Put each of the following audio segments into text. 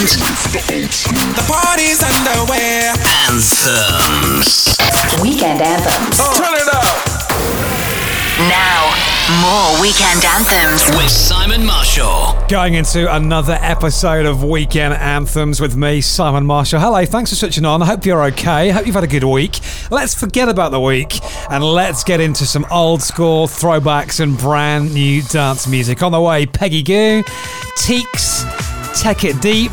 and the party's underway. Anthems. Weekend anthems. Oh. Turn it up. Now. More Weekend Anthems with Simon Marshall. Going into another episode of Weekend Anthems with me, Simon Marshall. Hello, thanks for switching on. I hope you're okay. I hope you've had a good week. Let's forget about the week and let's get into some old school throwbacks and brand new dance music. On the way, Peggy Gou, TIEKS. Tech It Deep.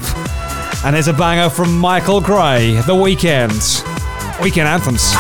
And there's a banger from Michael Gray, The Weekend. Weekend Anthems.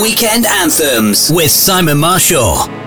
Weekend Anthems with Simon Marshall.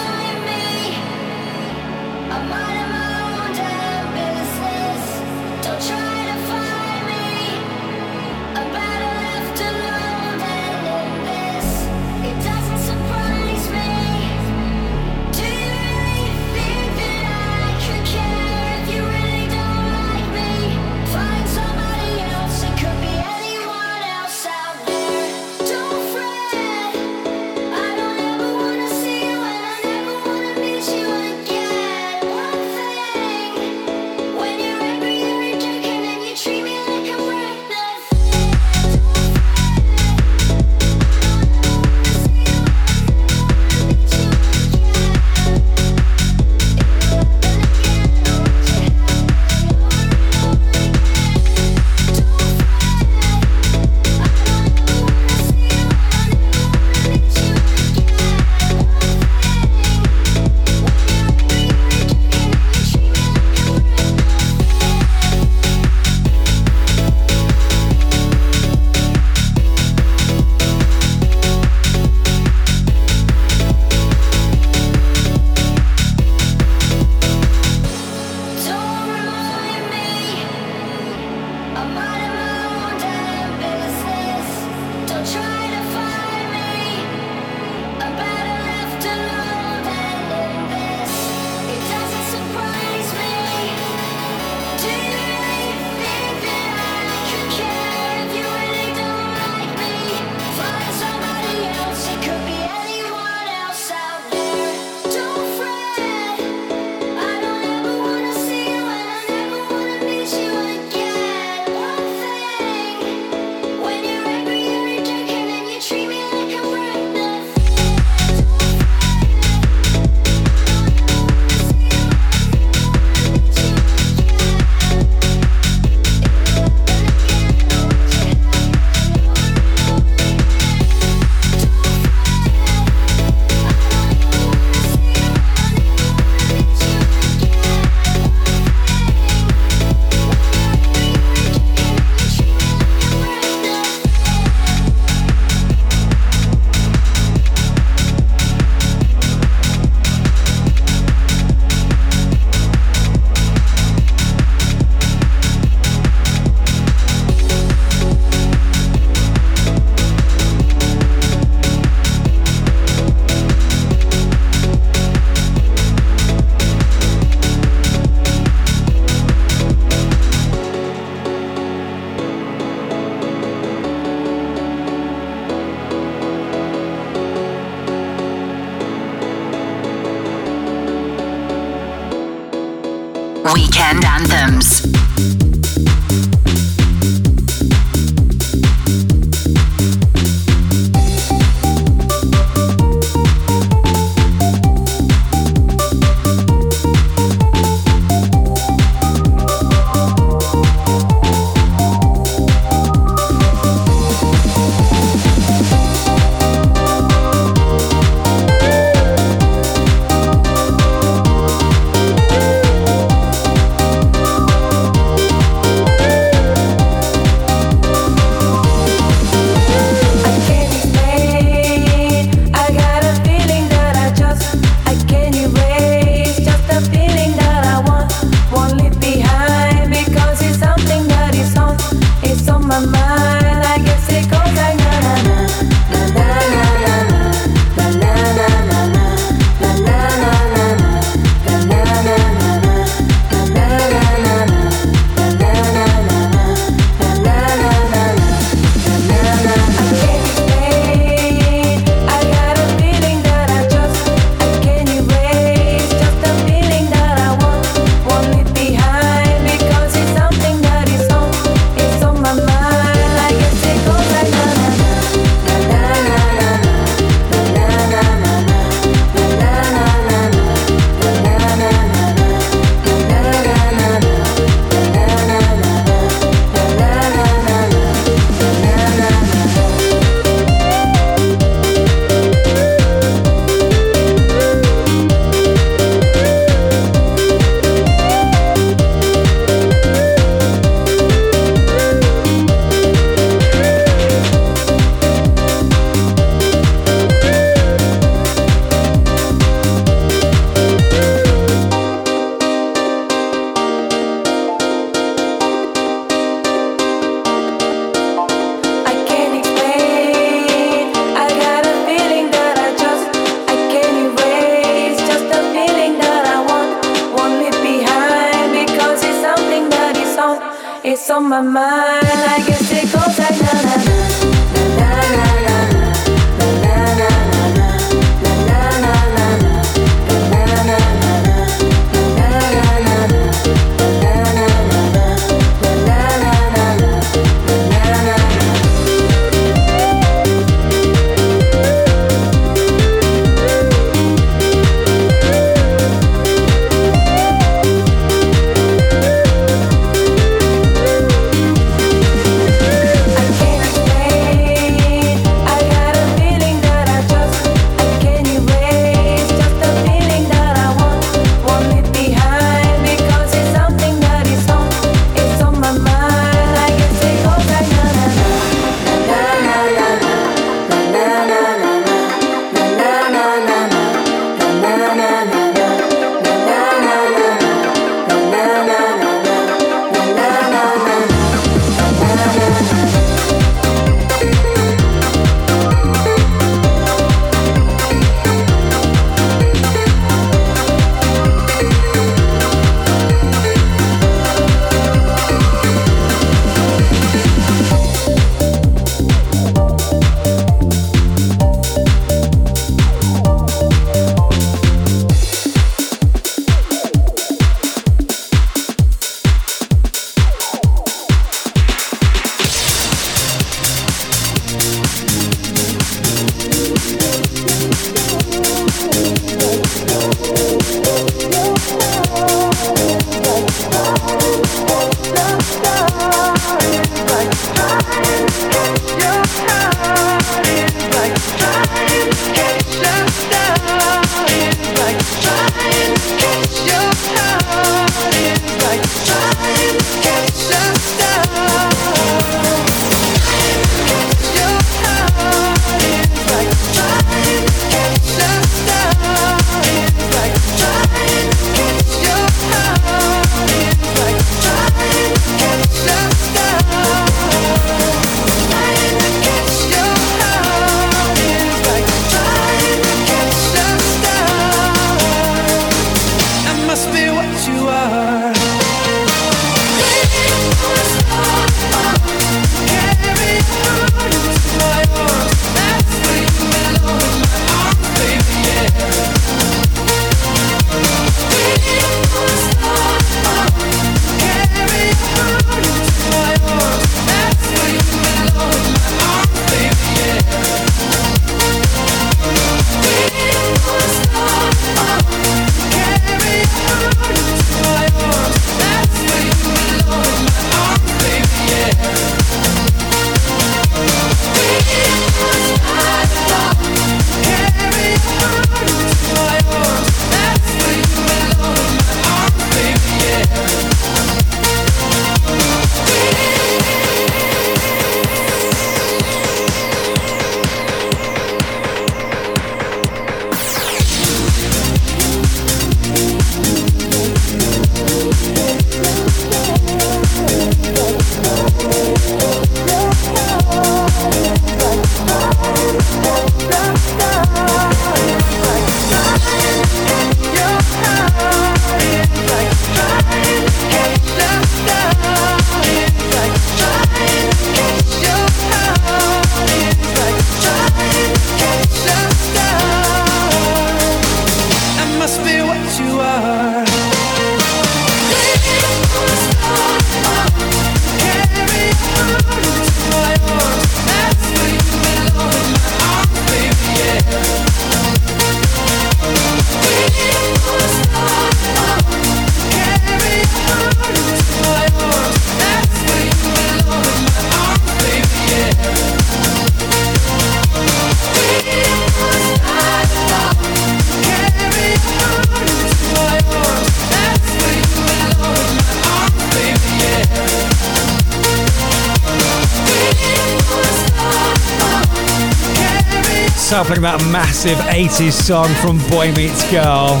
massive 80s song from Boy Meets Girl.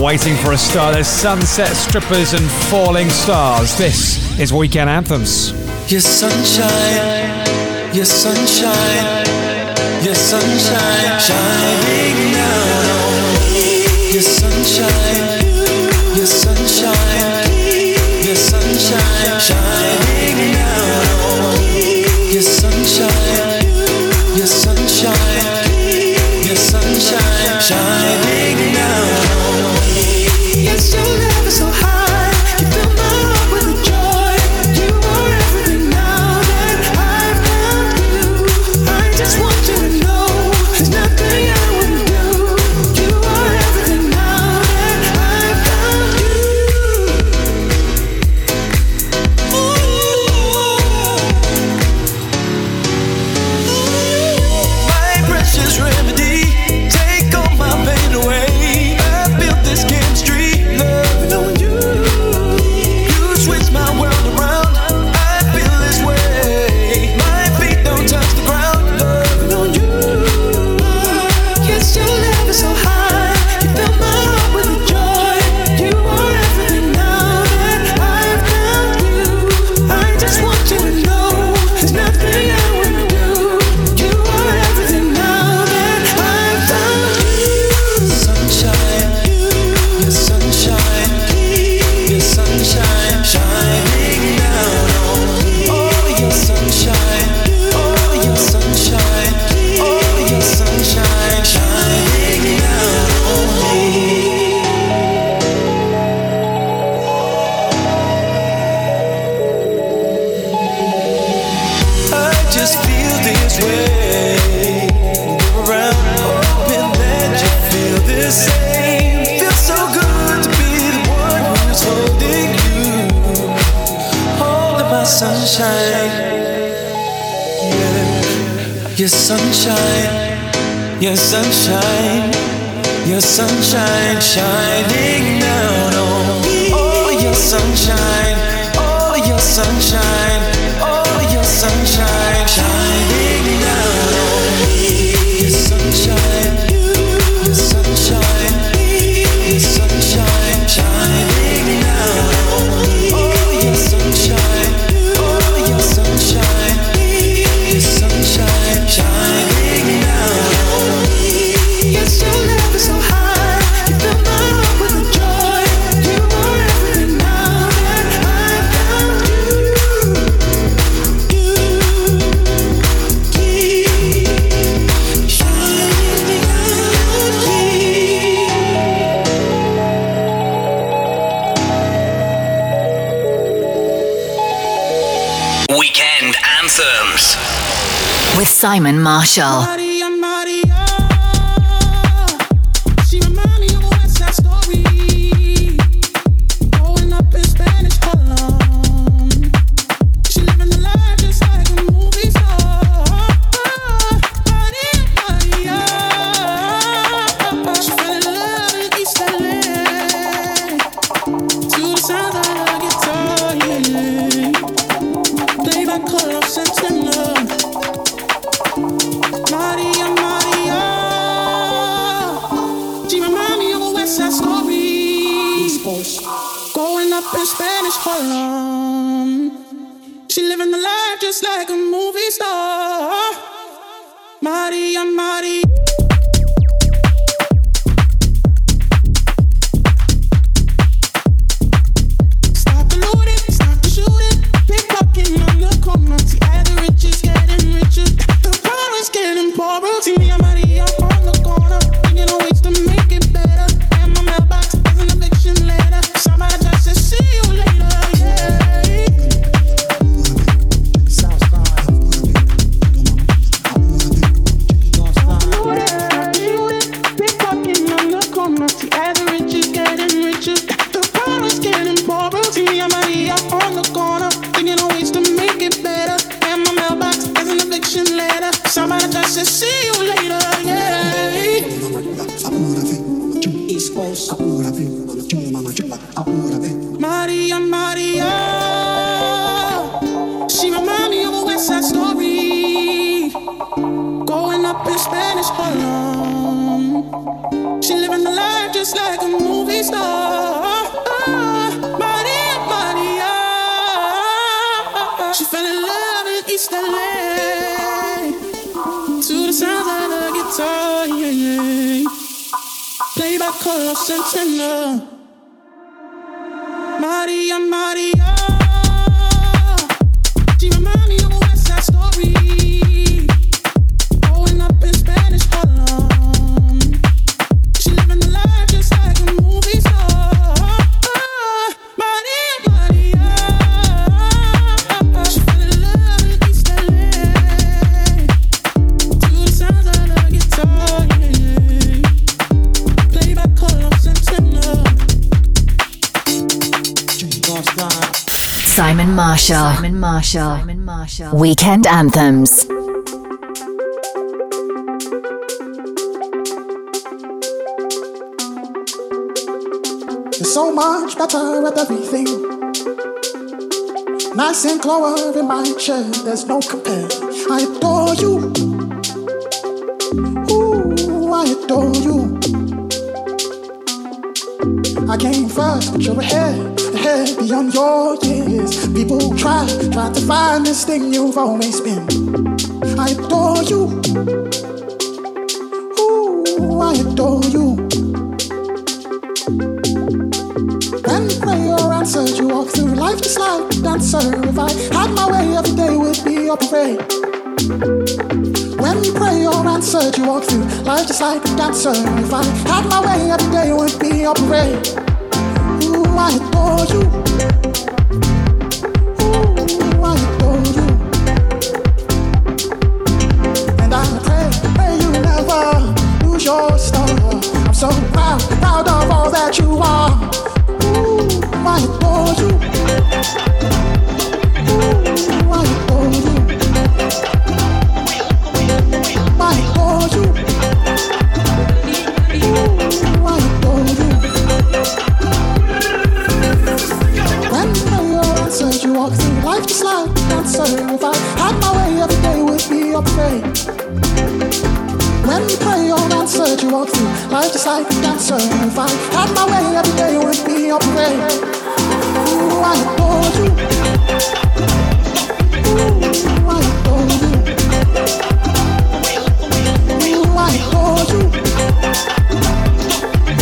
Waiting for a Star. There's sunset strippers and falling stars. This is Weekend Anthems. Your sunshine, your sunshine, your sunshine shining down on me. Your sunshine, your sunshine, your sunshine shining. shine. aşağı Marshall. Simon Marshall. Weekend Anthems. You're so much better at everything. Nice and clover in my chair, there's no compare. I adore you. Ooh, I adore you. I came first, but you're ahead, ahead beyond your years. People try, try to find this thing you've always been. I adore you. Ooh, I adore you. When you pray or answer, you walk through life just like a dancer. If I had my way, every day would be a parade. When you pray or answer, you walk through life just like a dancer. If I had my way, every day would be a parade. Ooh, I adore you. Walk through life just like a dancer. If I had my way, every day would be a parade. Ooh, I adore you. Ooh, I adore you. Ooh, I adore you.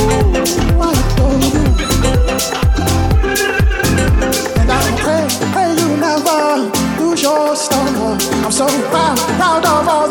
Ooh, I adore you. And I pray, pray you never lose your star. I'm so proud, proud of all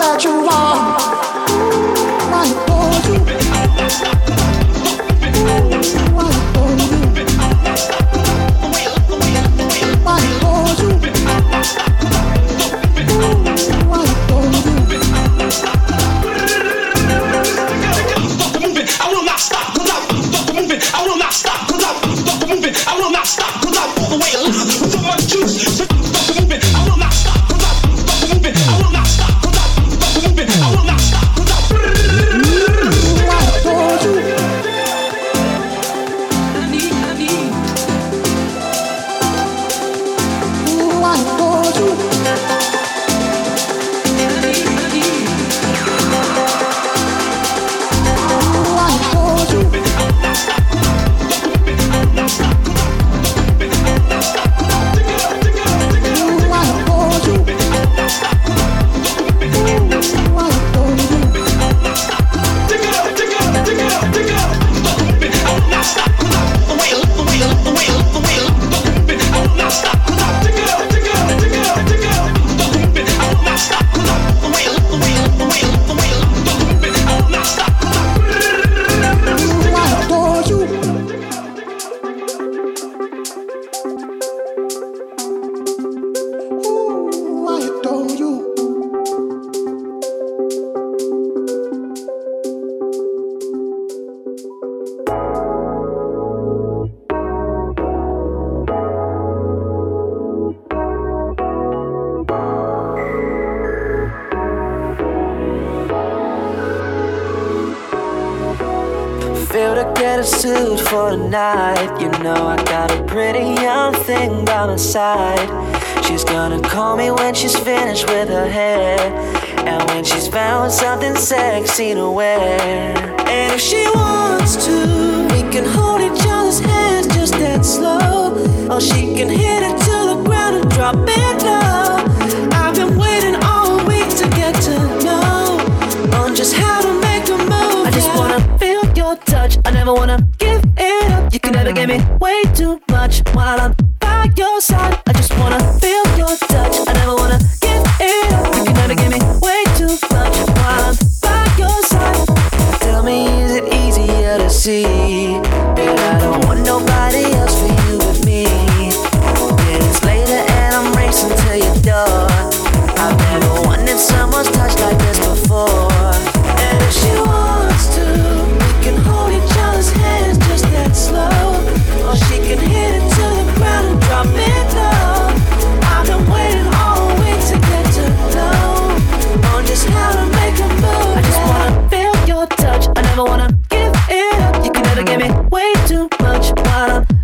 up.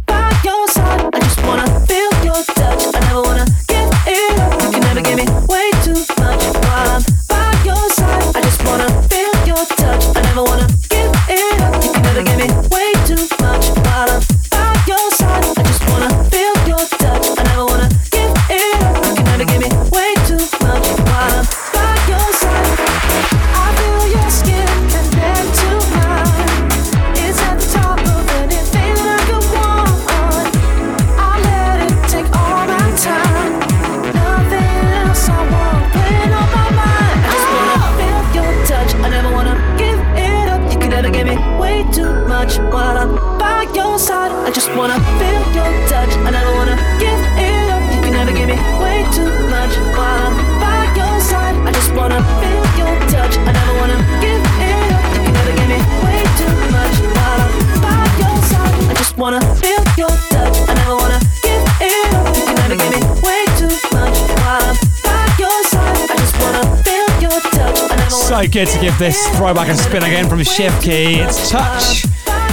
good to give this throwback a spin again from Shift K3Y. It's Touch.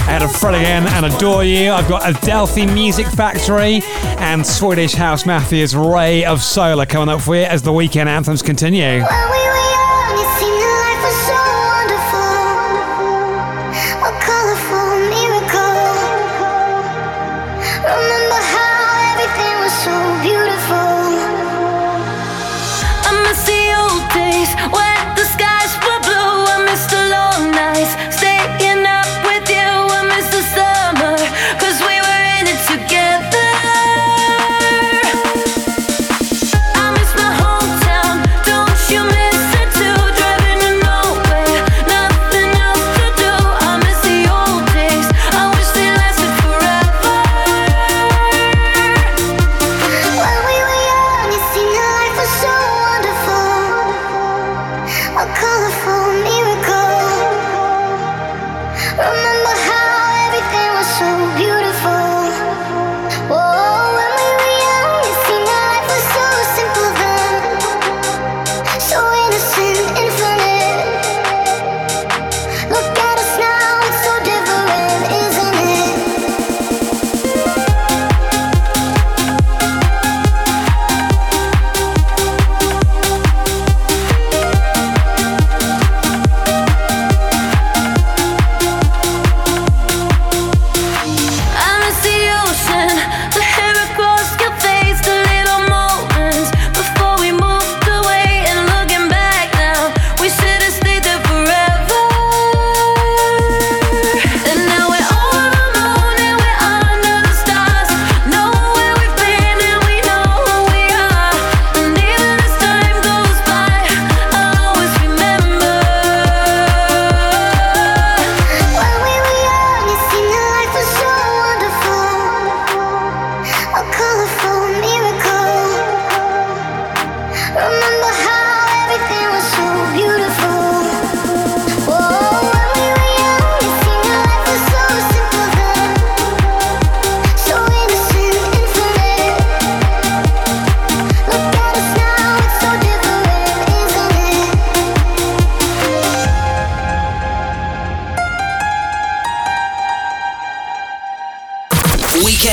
Out of Fred again and Adore You. I've got Adelphi Music Factory and Swedish House Mafia's Ray of Solar coming up for you as the weekend anthems continue.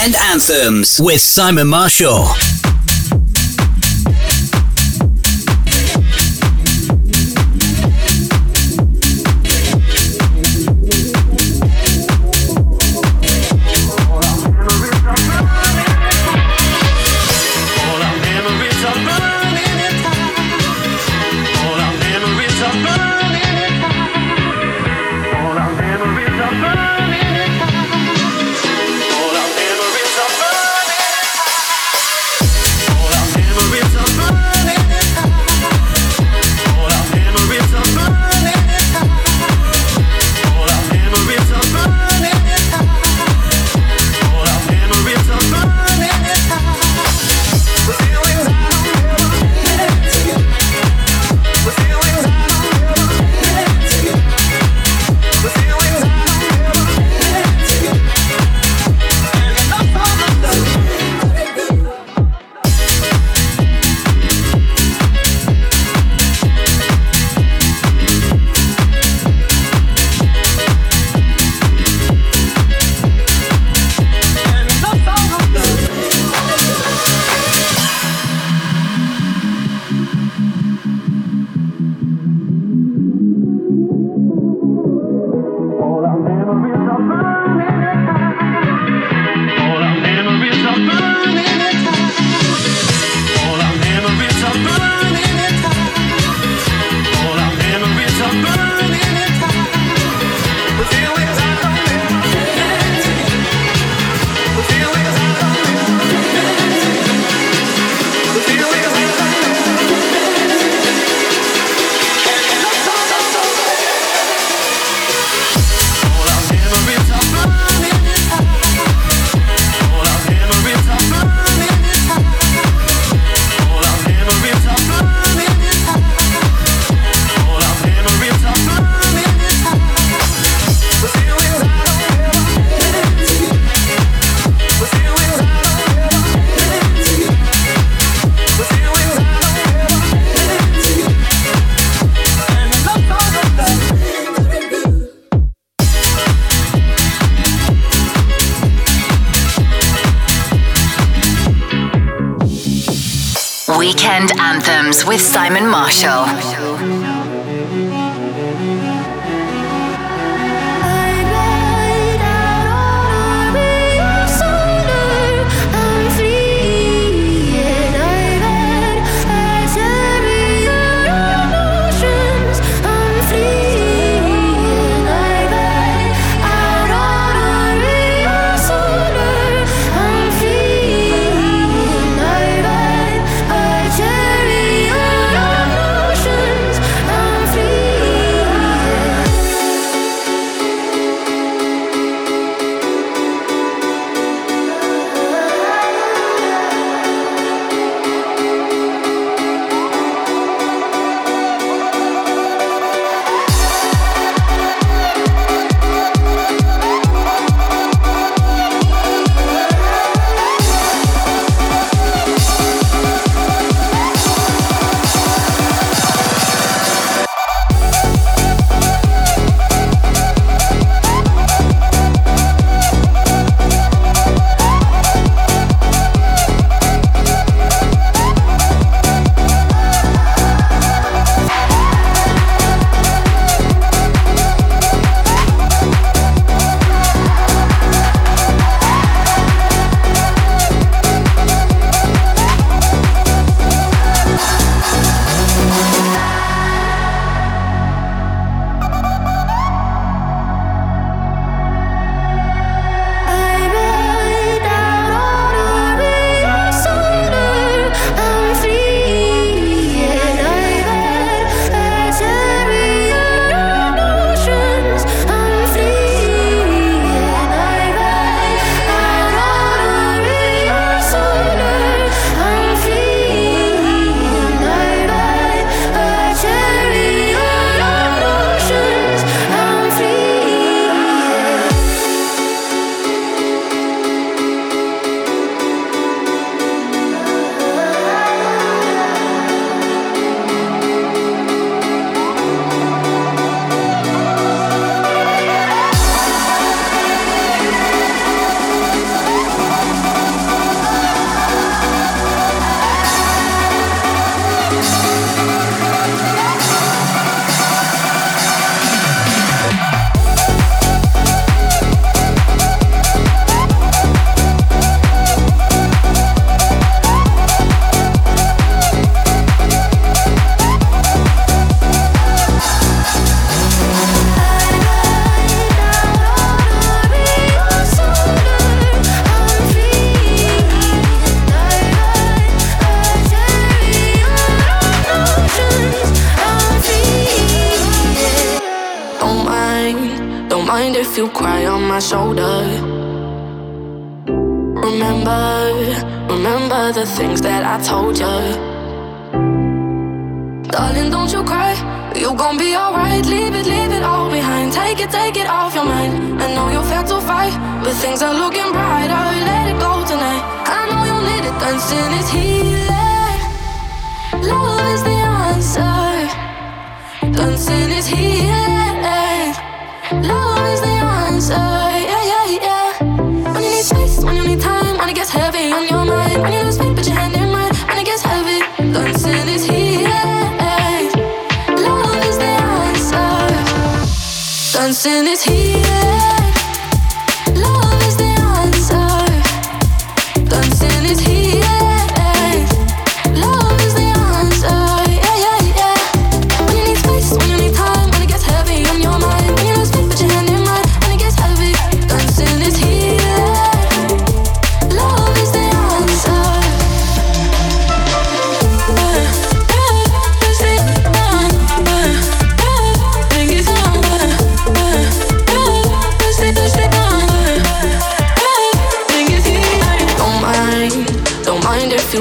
and anthems with Simon Marshall.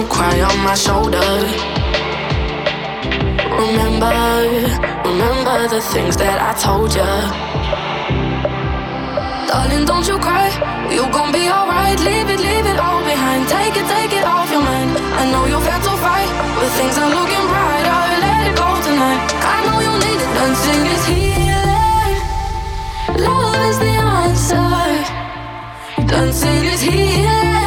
cry on my shoulder. Remember, remember the things that I told you. Darling, don't you cry. You gon' be alright. Leave it, leave it all behind. Take it, take it off your mind. I know you've had to fight, but things are looking brighter. Let it go tonight. I know you need it. Dancing is healing. Love is the answer. Dancing is healing.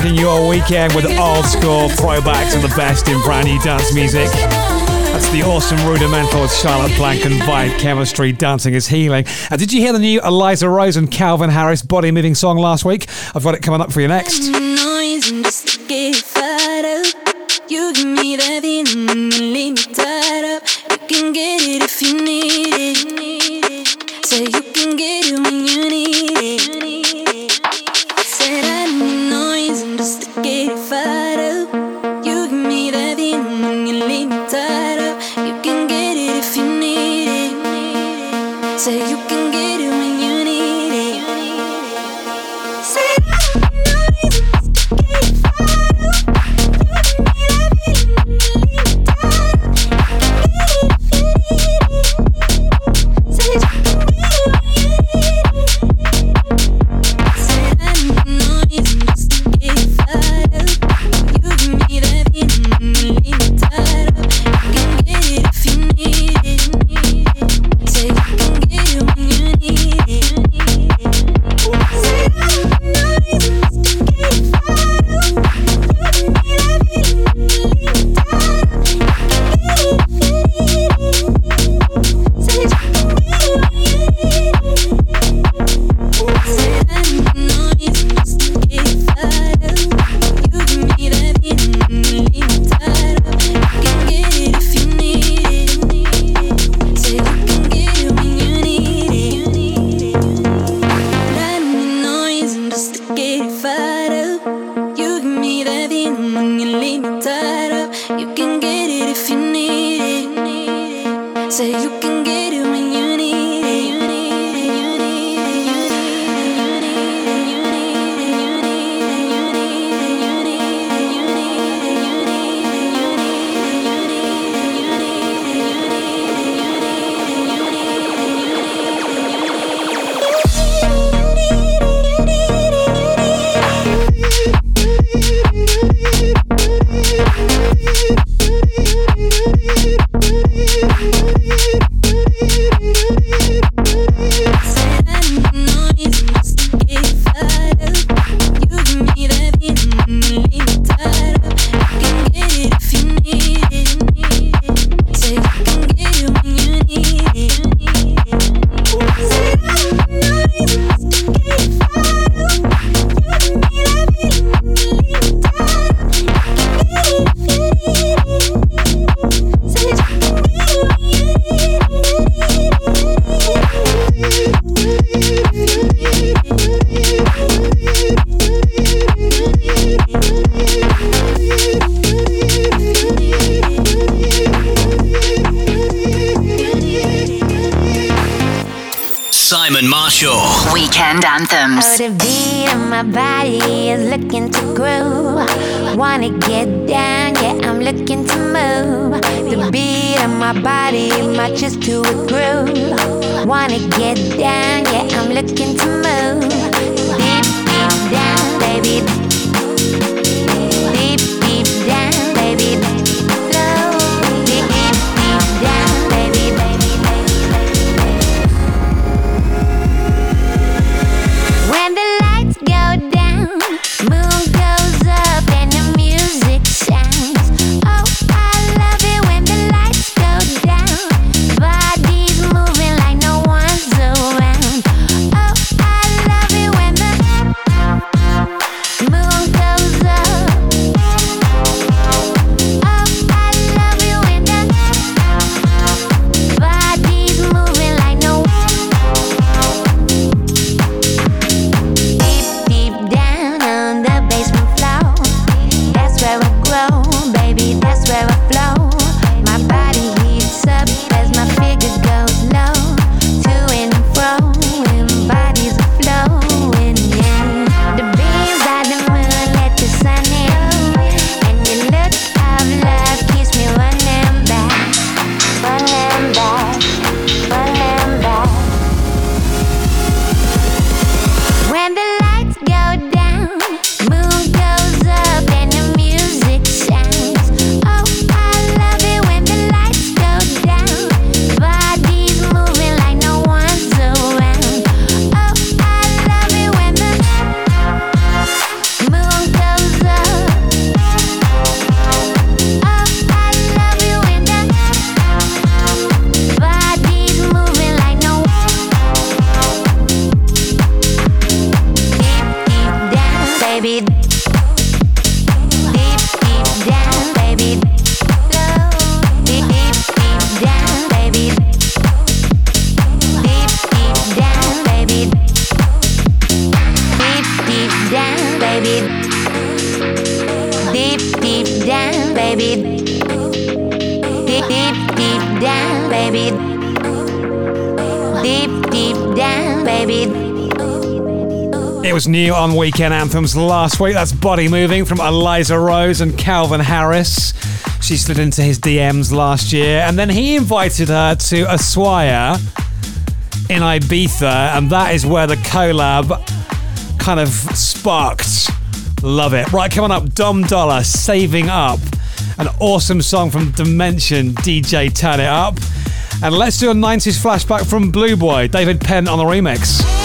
tracking your weekend with old school throwbacks and the best in brand new dance music. That's the awesome rudimental Charlotte Plank and Vibe Chemistry. Dancing is healing. And did you hear the new Eliza Rose and Calvin Harris body moving song last week? I've got it coming up for you next. Deep, deep, down, baby. Deep, deep down, baby. It was new on Weekend Anthems last week. That's Body Moving from Eliza Rose and Calvin Harris. She slid into his DMs last year, and then he invited her to Ushuaia in Ibiza, and that is where the collab kind of sparked. Love it. Right, coming up, Dom Dolla, Saving Up. An awesome song from Dimension, DJ Turn It Up. And let's do a 90s flashback from Blue Boy, David Penn on the remix.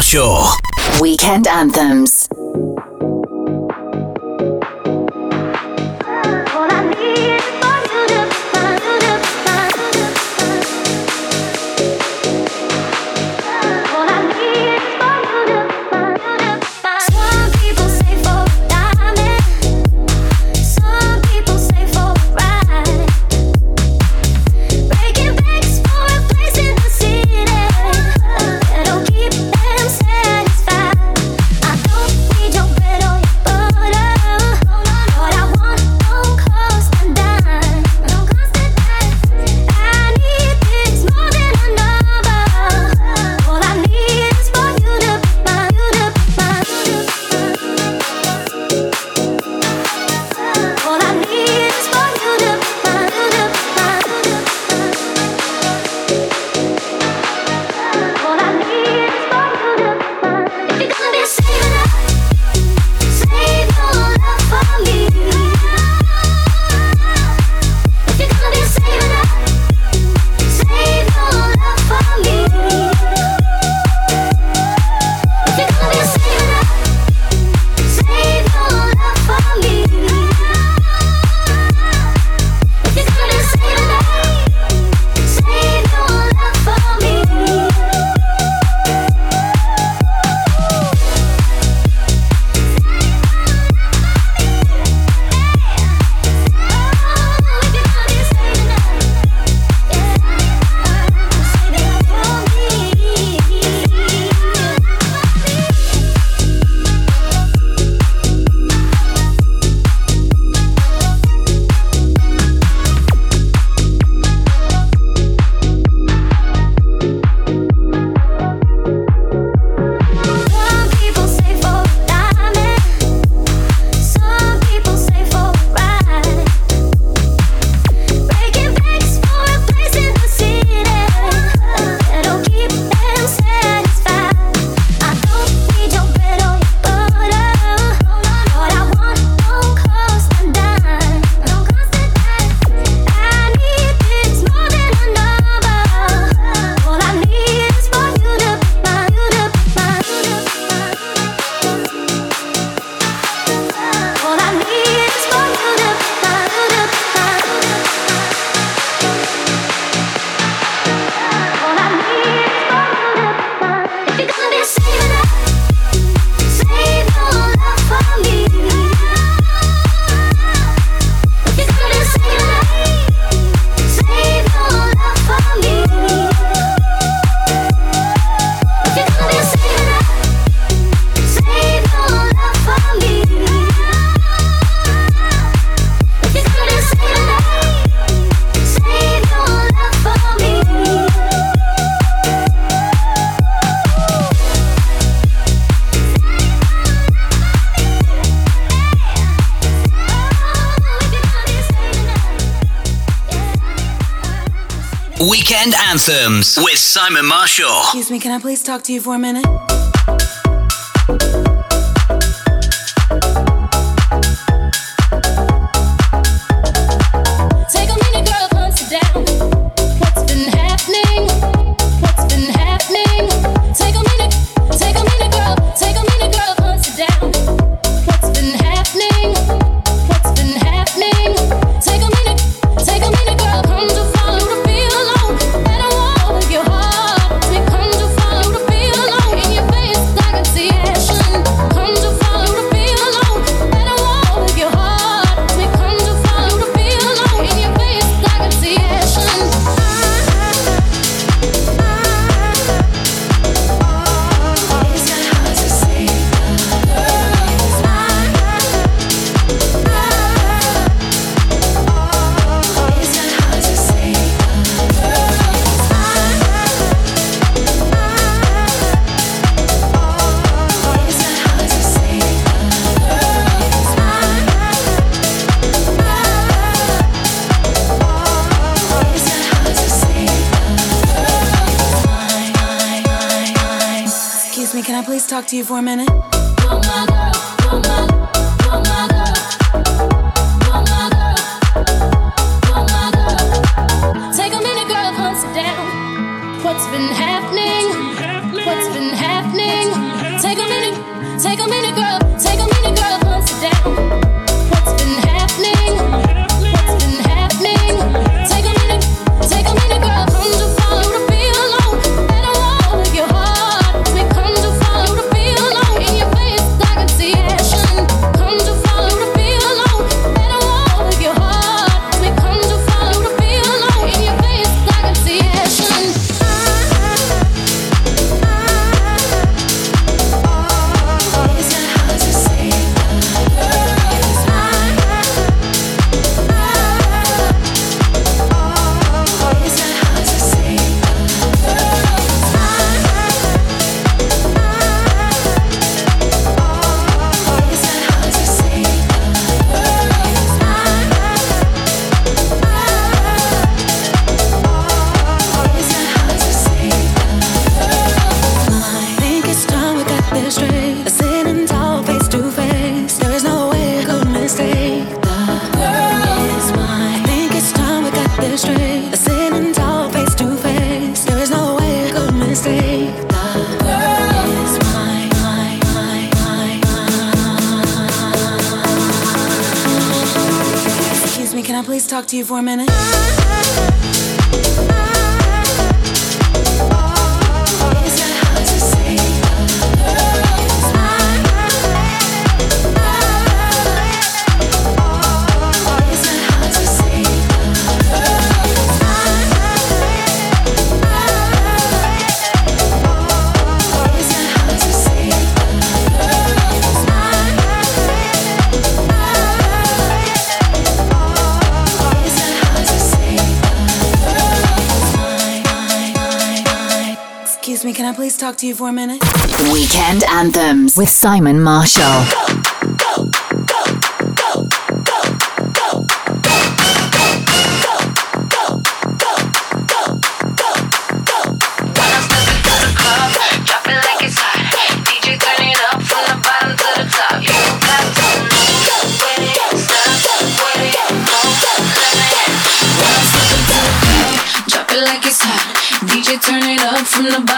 Marshall. Weekend Anthems. Anthems with Simon Marshall. Excuse me, can I please talk to you for a minute? for a minute? talk to you for a minute? Weekend Anthems with Simon Marshall. From the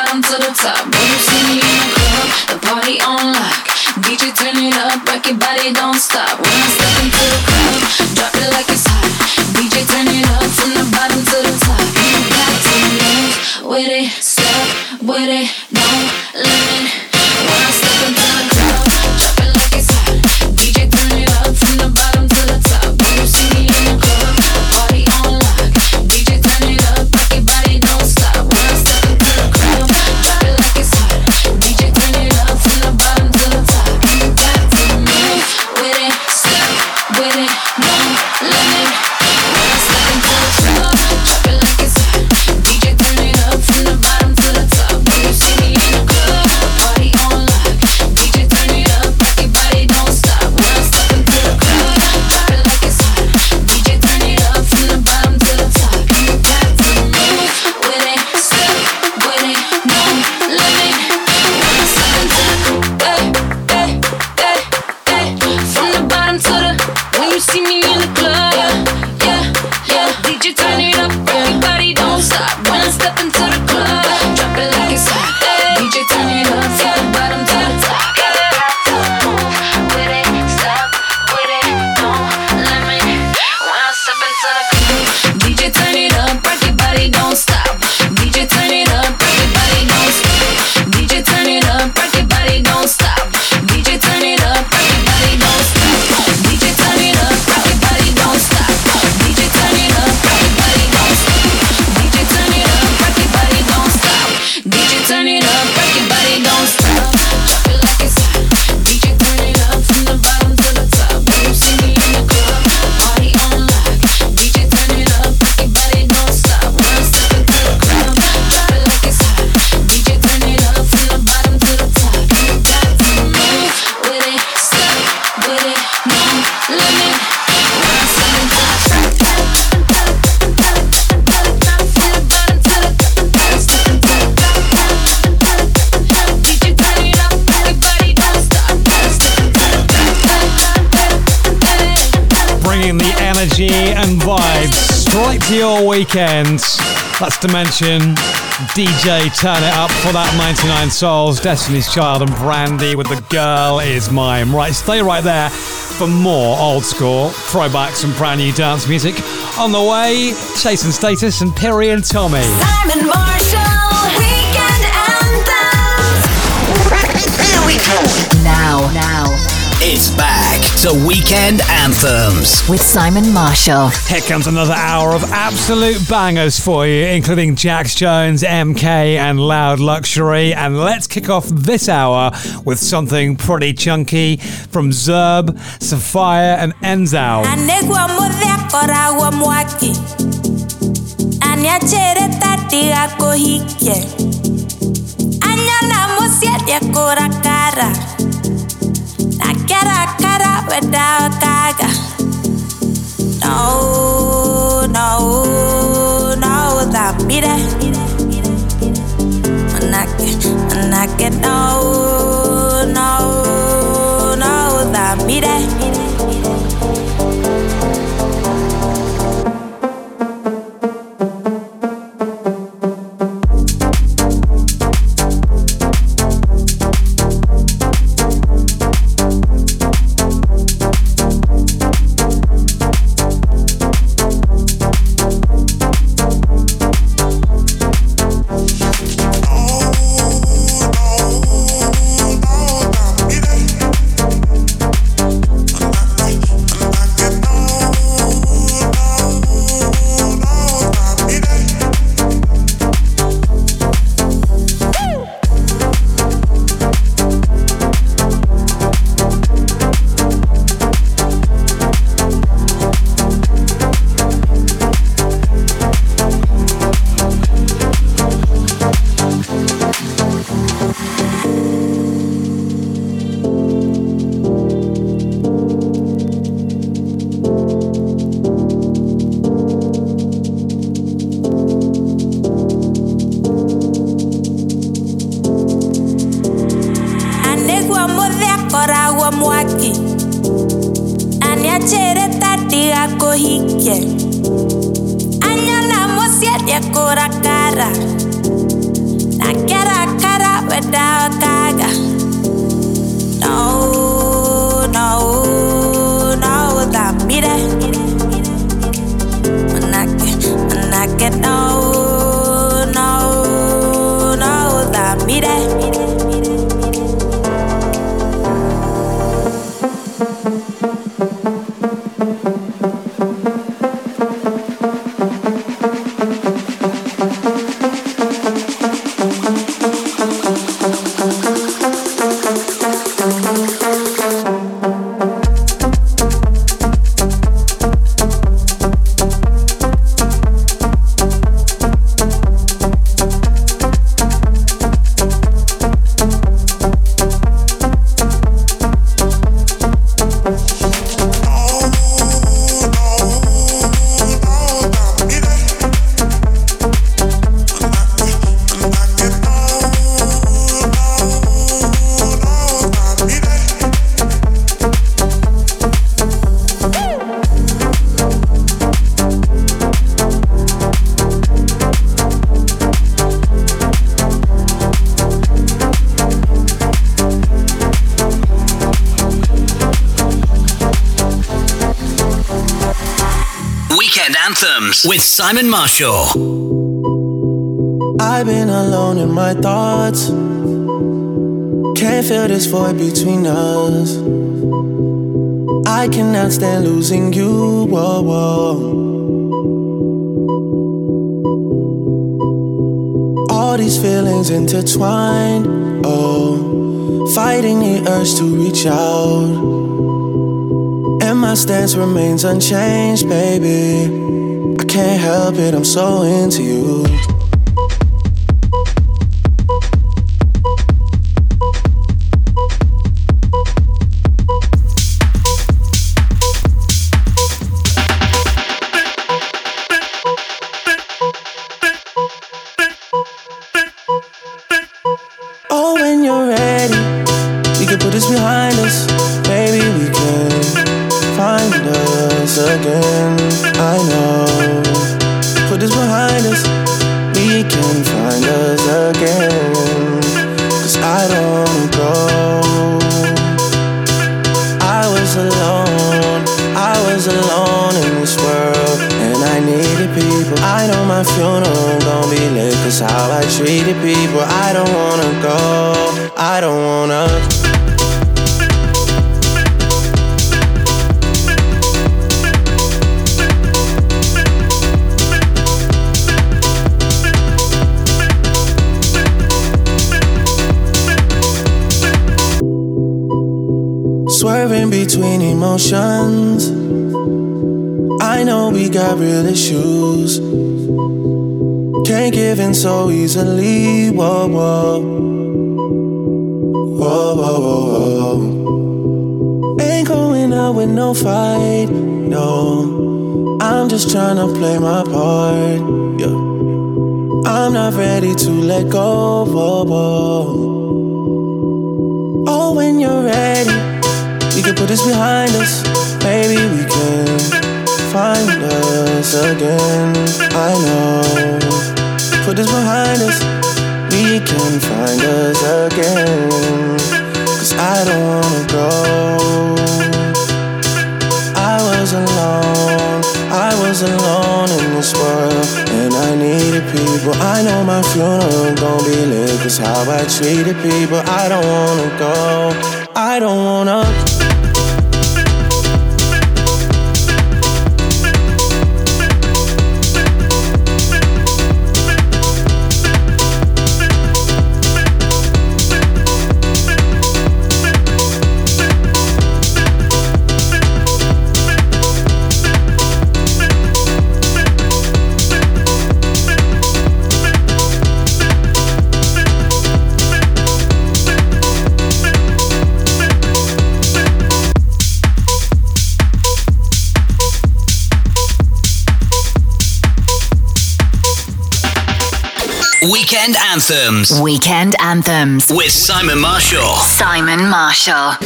That's Dimension DJ Turn It Up for that 99 Souls, Destiny's Child, and Brandy with The Girl Is Mine. Right, stay right there for more old school throwbacks and brand new dance music. On the way, Chase and Status and Piri and Tommy. Simon Marshall, weekend anthems. Here we go. Now, now. It's back to Weekend Anthems. With Simon Marshall. Here comes another hour of absolute bangers for you, including Jax Jones, MK, and Loud Luxury. And let's kick off this hour with something pretty chunky from Zerb, Sofiya, and Nzau. Anegwa muthekoragwo mwaki aniachere tati gakuhikie anyona muciarie kurakara nakerakara wendaokaga no no no thamire manake manake no no no thamire anegwa Simon Marshall. I've been alone in my thoughts. Can't feel this void between us. I cannot stand losing you. Whoa, whoa. All these feelings intertwined. Oh, fighting the urge to reach out. And my stance remains unchanged, baby. Can't help it, I'm so into you. So easily. Whoa, whoa. Whoa, whoa, whoa, whoa. Ain't going out with no fight. No. I'm just trying to play my part. Yeah. I'm not ready to let go. Whoa, whoa. Oh, when you're ready. We can put this behind us. Maybe we can find us again. I know. Us again. Cause I don't wanna go. I was alone. I was alone in this world. And I needed people. I know my funeral gon' be lit. Cause how I treated people. I don't wanna go. I don't wanna. Anthems Weekend Anthems. with Simon Marshall. Simon Marshall.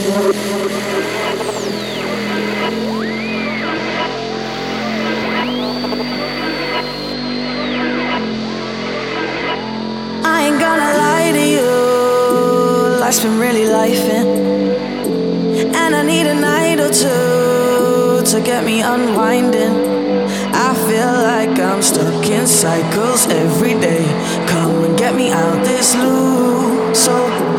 I ain't gonna lie to you. Life's been really lifing. And I need a night or two to get me unwinding. I feel like I'm stuck in cycles every day. Get me out this loop. So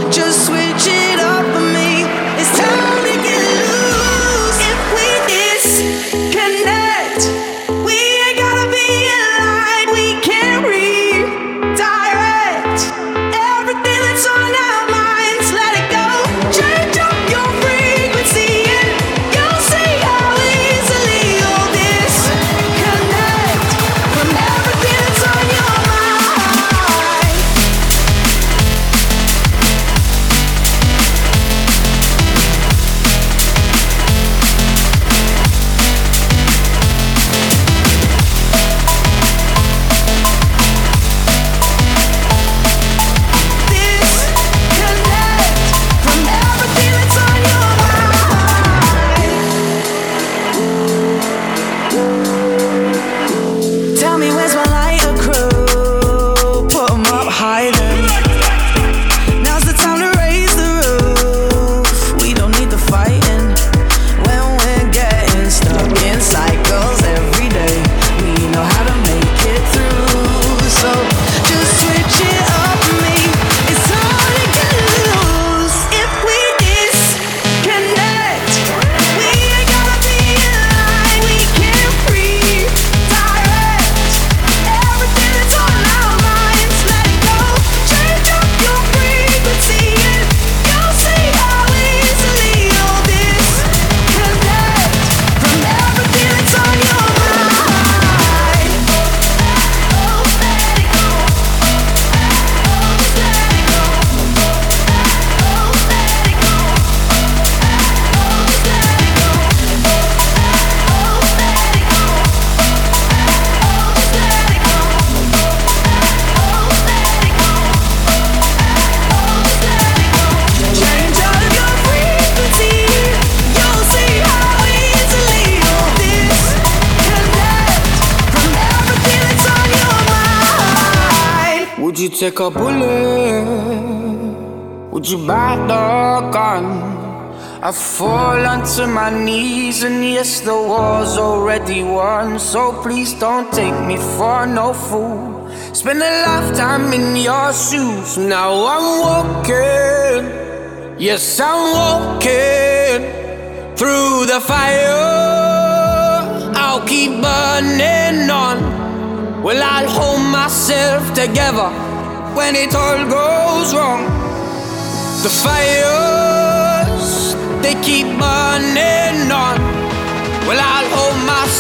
my knees, and yes, the war's already won. So please don't take me for no fool. Spend a lifetime in your shoes. Now I'm walking, yes, I'm walking through the fire. I'll keep burning on. Well, I'll hold myself together when it all goes wrong. The fires, they keep burning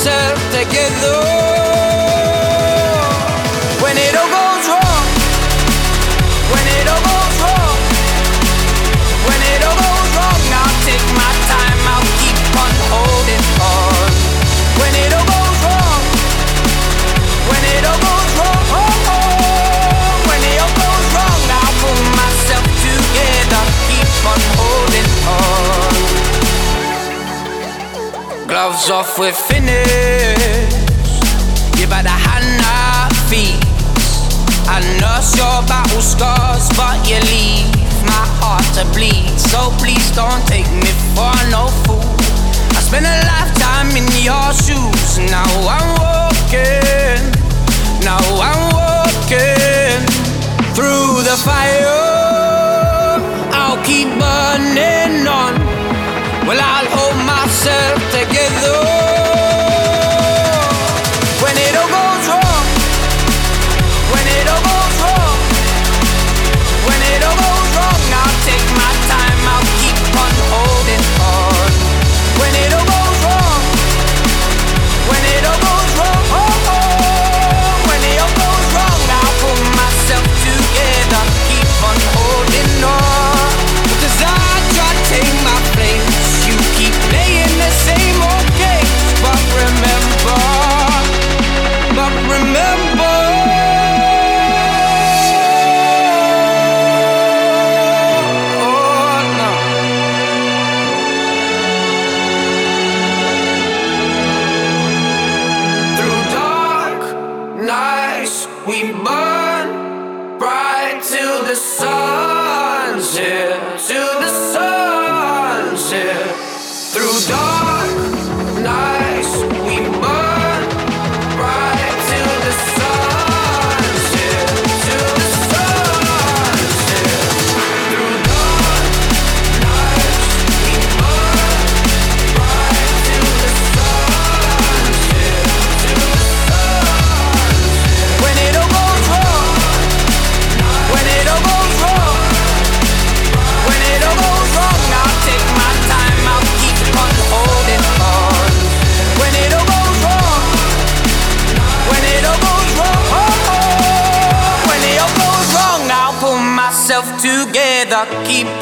myself together when Gloves off, we're finished. Give her the hand I feet. I nurse your battle scars, but you leave my heart to bleed. So please don't take me for no fool. I spent a lifetime in your shoes. Now I'm walking. Now I'm walking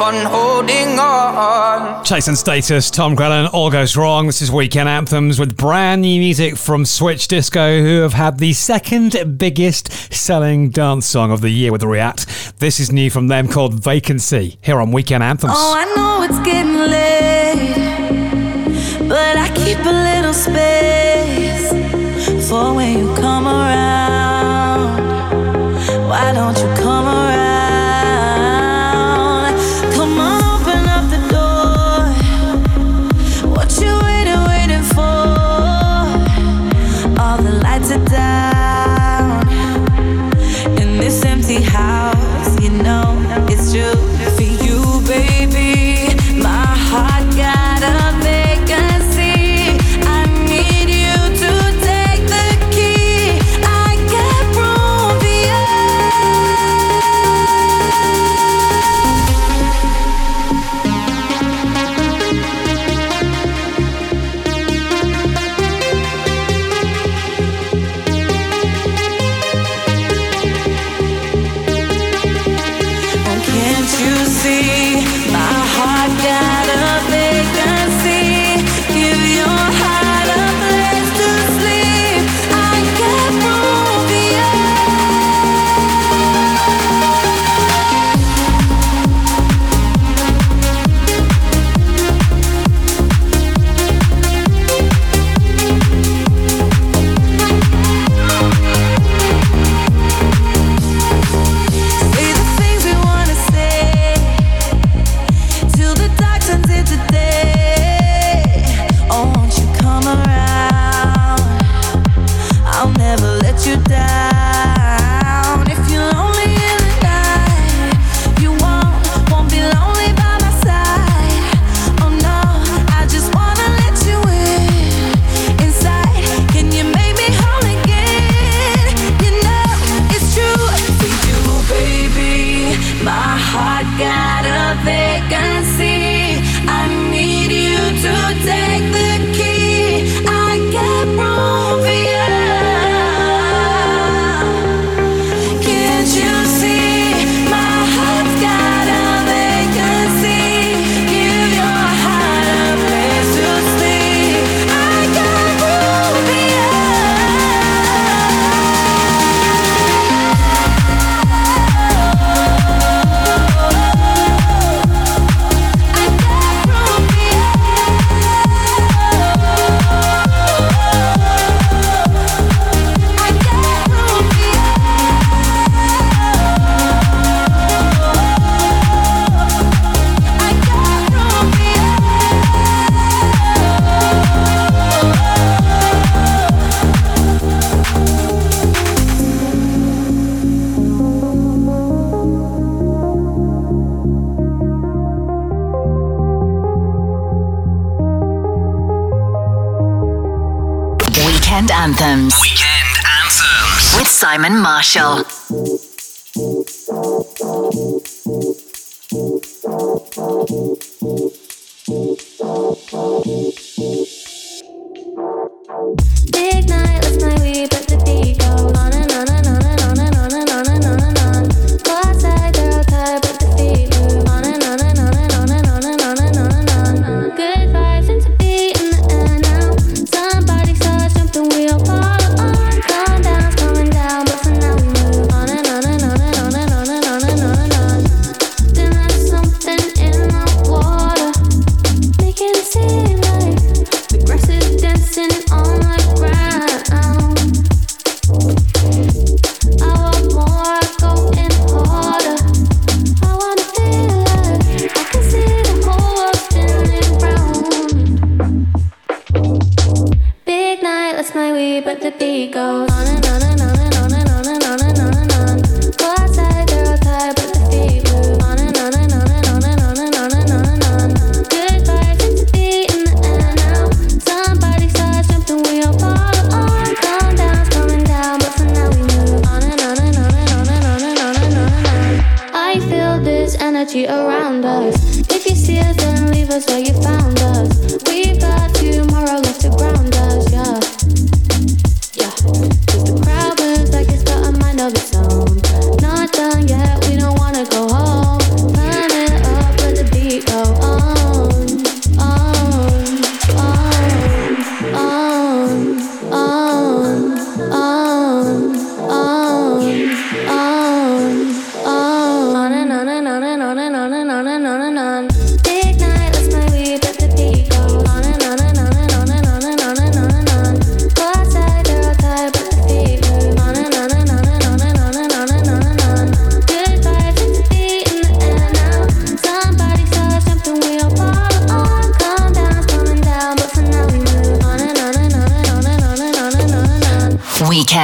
on holding on. Chase and Status, Tom Grennan, All Goes Wrong. This is Weekend Anthems with brand new music from Switch Disco, who have had the second biggest selling dance song of the year with React. This is new from them called Vacancy, here on Weekend Anthems. Oh, I know it's getting late, but I keep a little space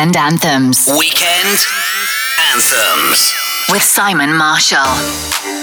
Weekend Anthems. Weekend Anthems. With Simon Marshall.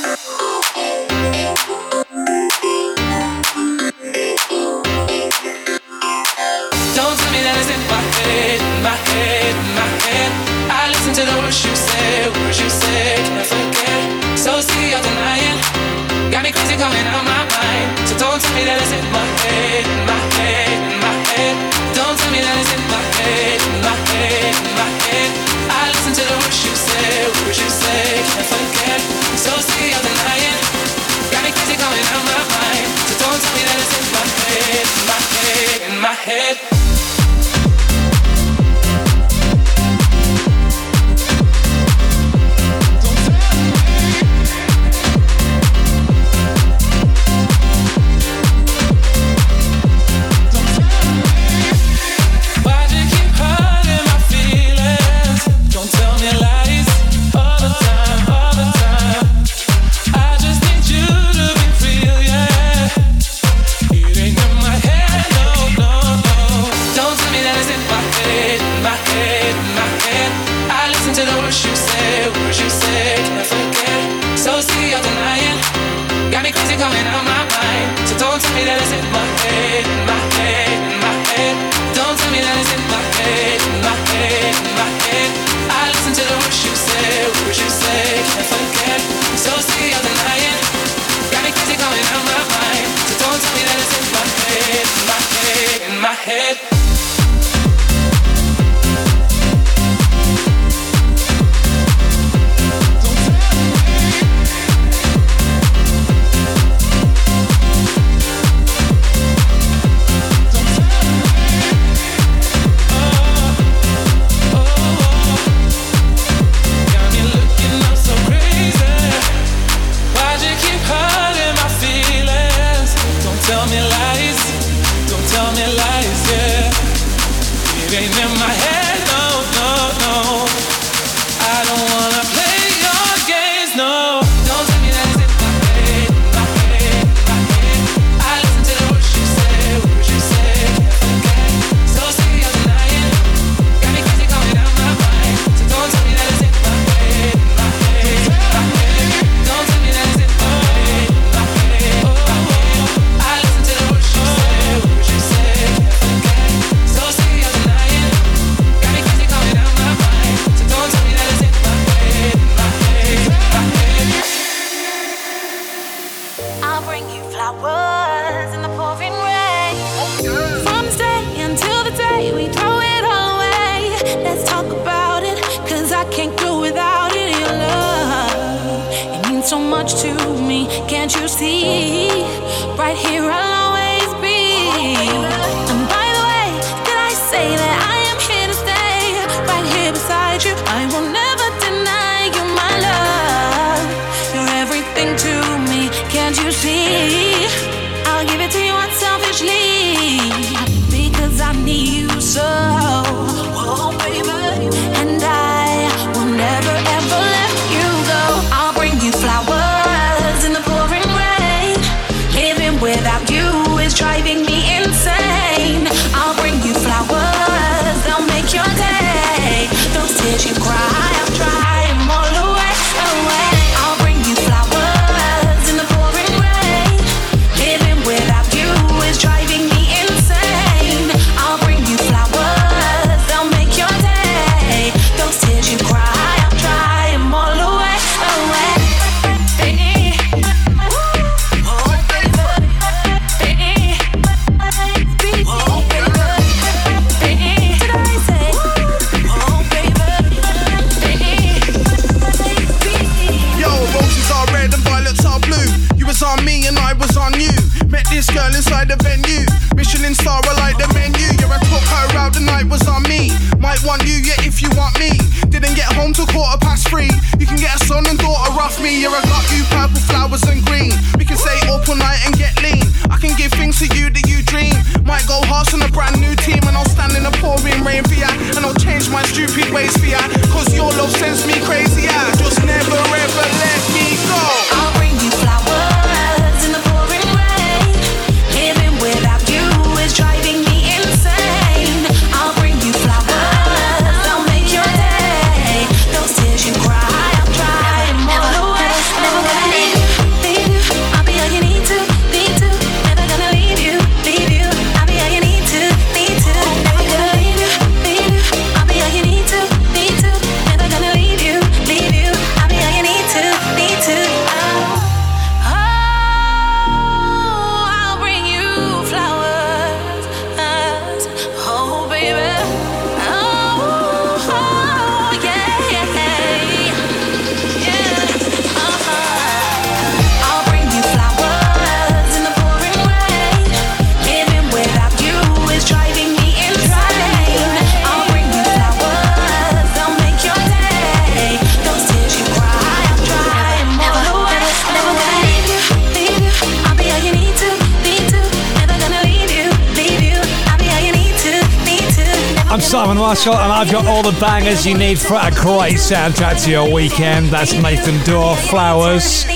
the bangers you need for a great soundtrack to your weekend. That's Nathan Dawe, Flowers.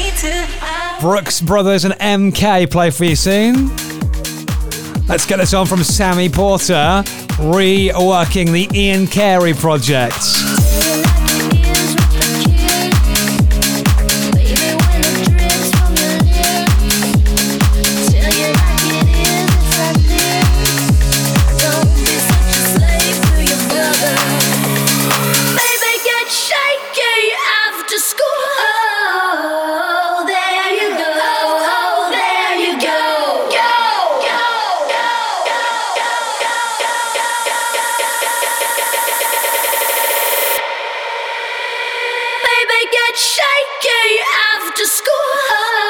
Brookes Brothers and MK play for you soon. Let's get this on from Sammy Porter, reworking the Ian Carey project. shaking after school.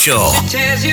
Simon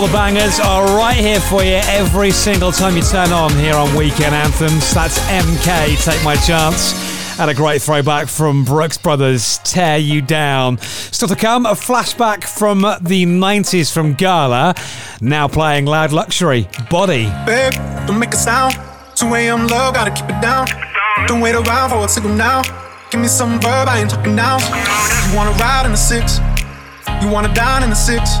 all the bangers are right here for you every single time you turn on here on Weekend Anthems. That's MK, Take My Chance. And a great throwback from Brookes Brothers, Tear You Down. Still to come, a flashback from the 90s from Gala, now playing Loud Luxury, Body. Babe, don't make a sound. 2 a.m. love, gotta keep it down. Don't wait around for a signal now. Give me some verb, I ain't talking now. You wanna ride in the six, you wanna dine in the six.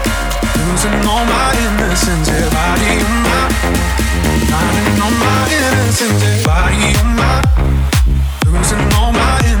Losing all my innocence, yeah, body on my Finding all my innocence, yeah, body on my Losing all my innocence,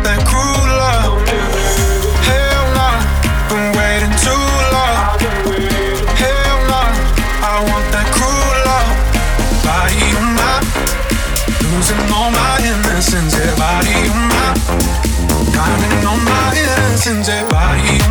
innocence. Yeah, body mm-hmm. on my, finding all my innocence. Yeah, body on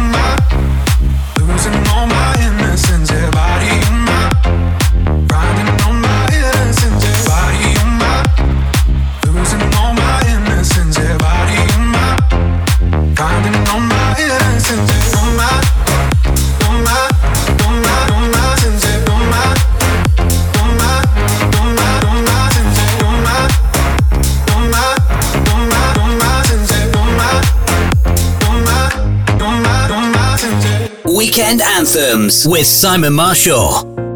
Weekend Anthems with Simon Marshall.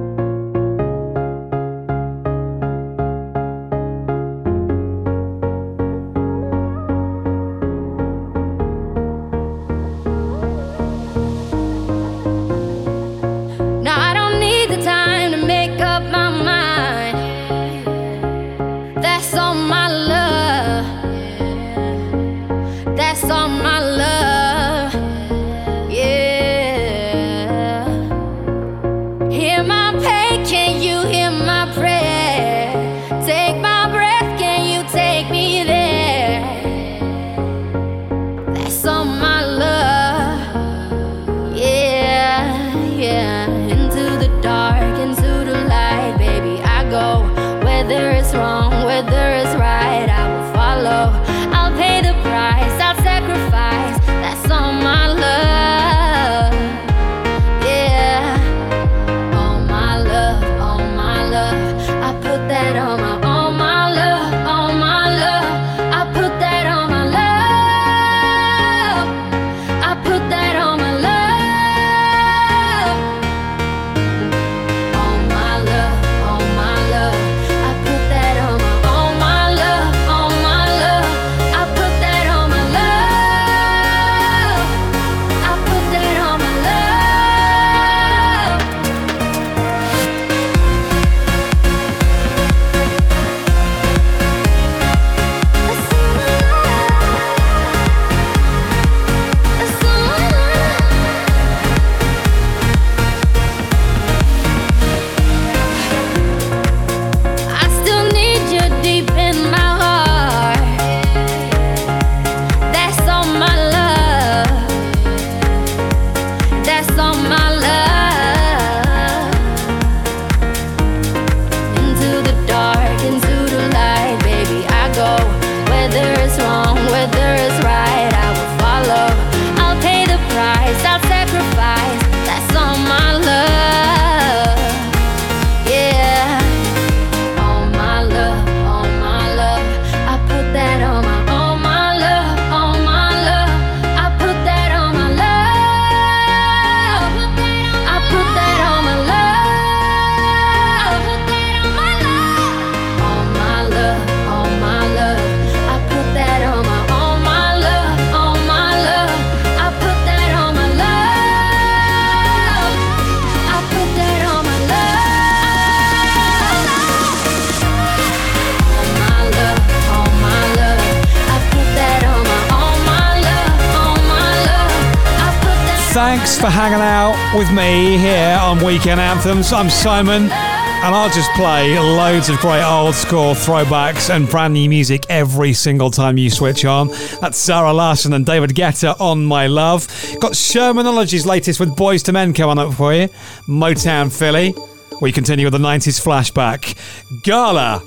Weekend Anthems. I'm Simon, and I'll just play loads of great old school throwbacks and brand new music every single time you switch on. That's Zara Larsson and David Guetta on My Love. Got Shermanology's latest with Boyz II Men coming up for you. Motown Philly. We continue with the 90s flashback. Gala,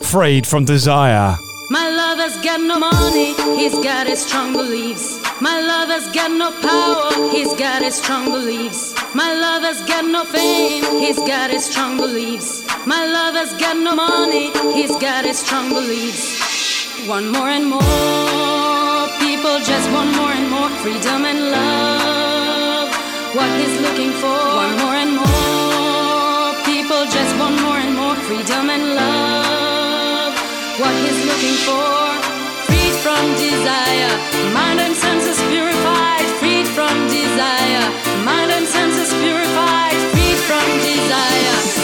freed from desire. My lover's got no money, he's got his strong beliefs. My lover's got no power, he's got his strong beliefs. My lover's got no fame, he's got his strong beliefs. My lover's got no money, he's got his strong beliefs. One more and more, people just want more and more freedom and love. What he's looking for, one more and more, people just want more and more freedom and love what he's looking for. Freed from desire, mind and senses purified. Freed from desire, mind and senses purified. Freed from desire,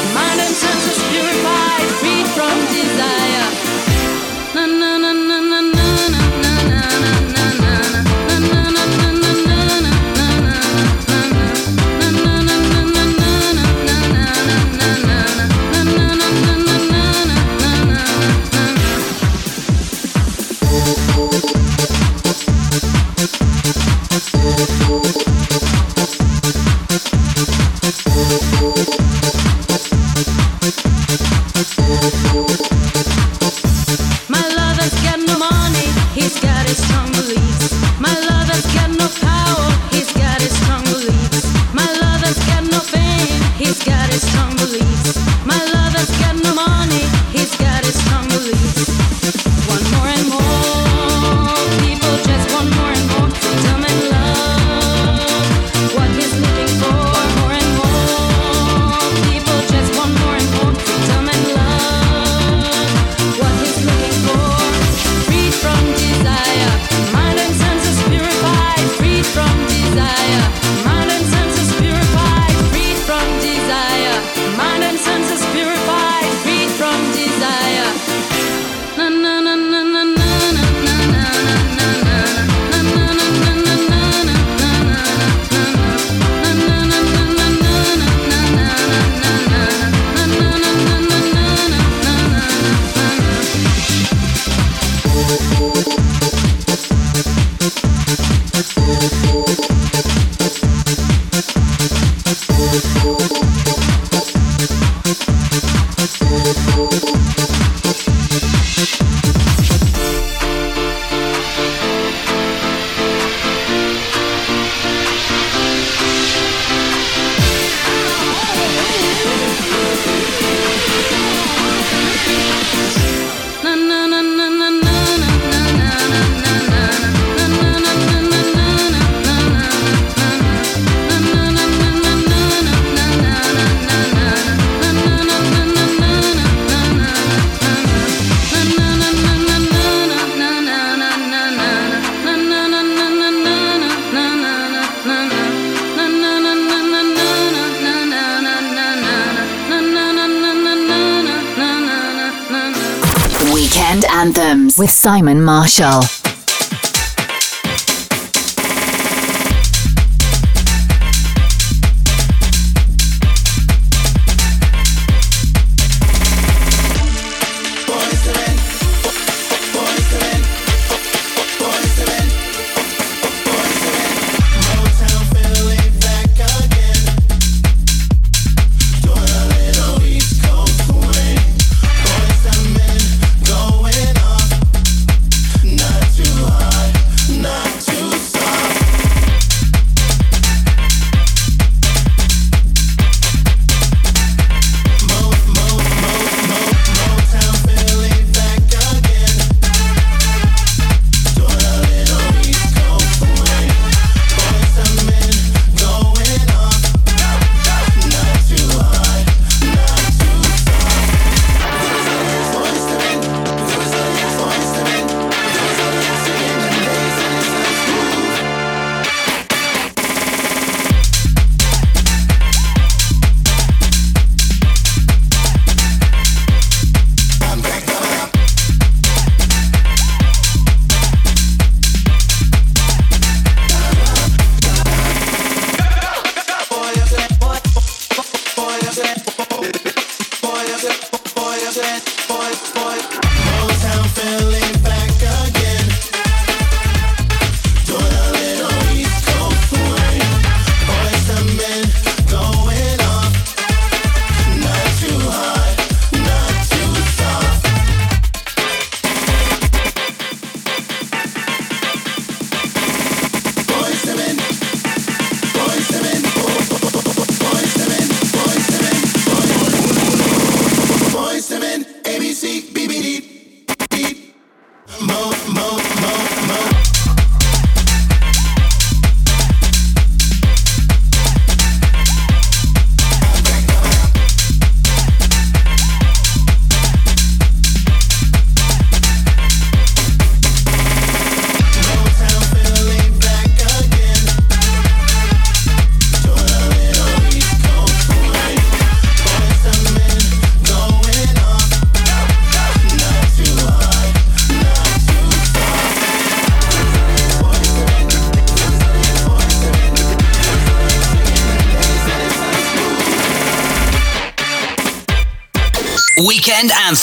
Simon Marshall.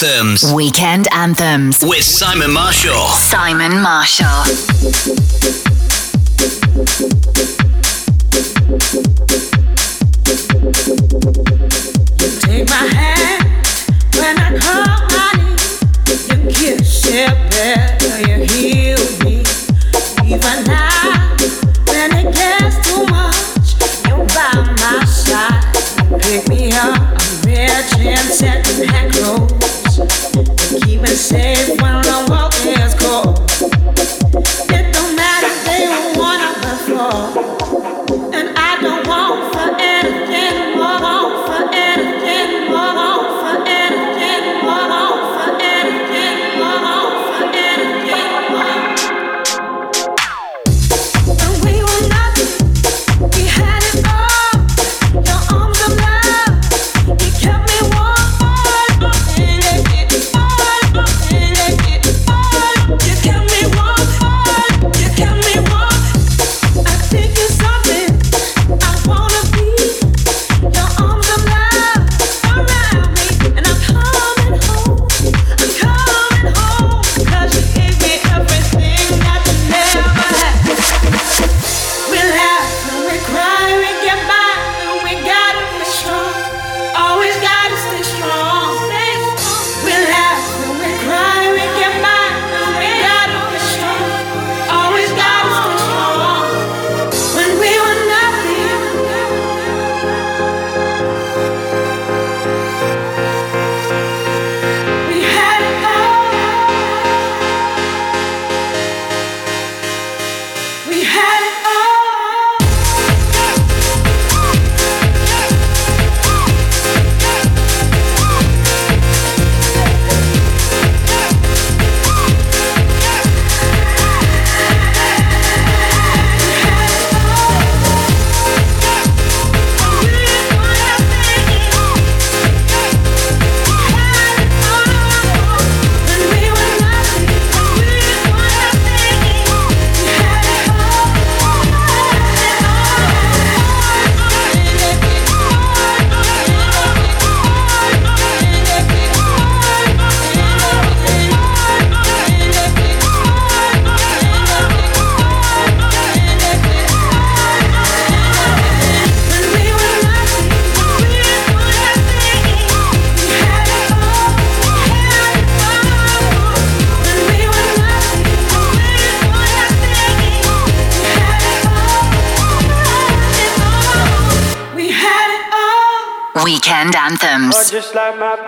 Anthems. Weekend Anthems. With Simon Marshall. Simon Marshall.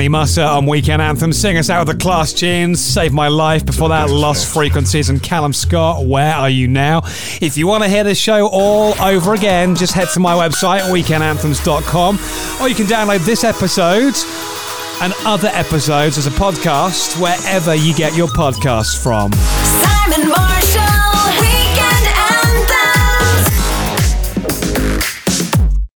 Benny Mussa on Weekend Anthem. Sing us out of the class tunes. Save My Life. Before that, Lost Frequencies and Calum Scott. Where are you now? If you want to hear this show all over again, just head to my website, weekendanthems.com, or you can download this episode and other episodes as a podcast wherever you get your podcasts from. Simon Moore.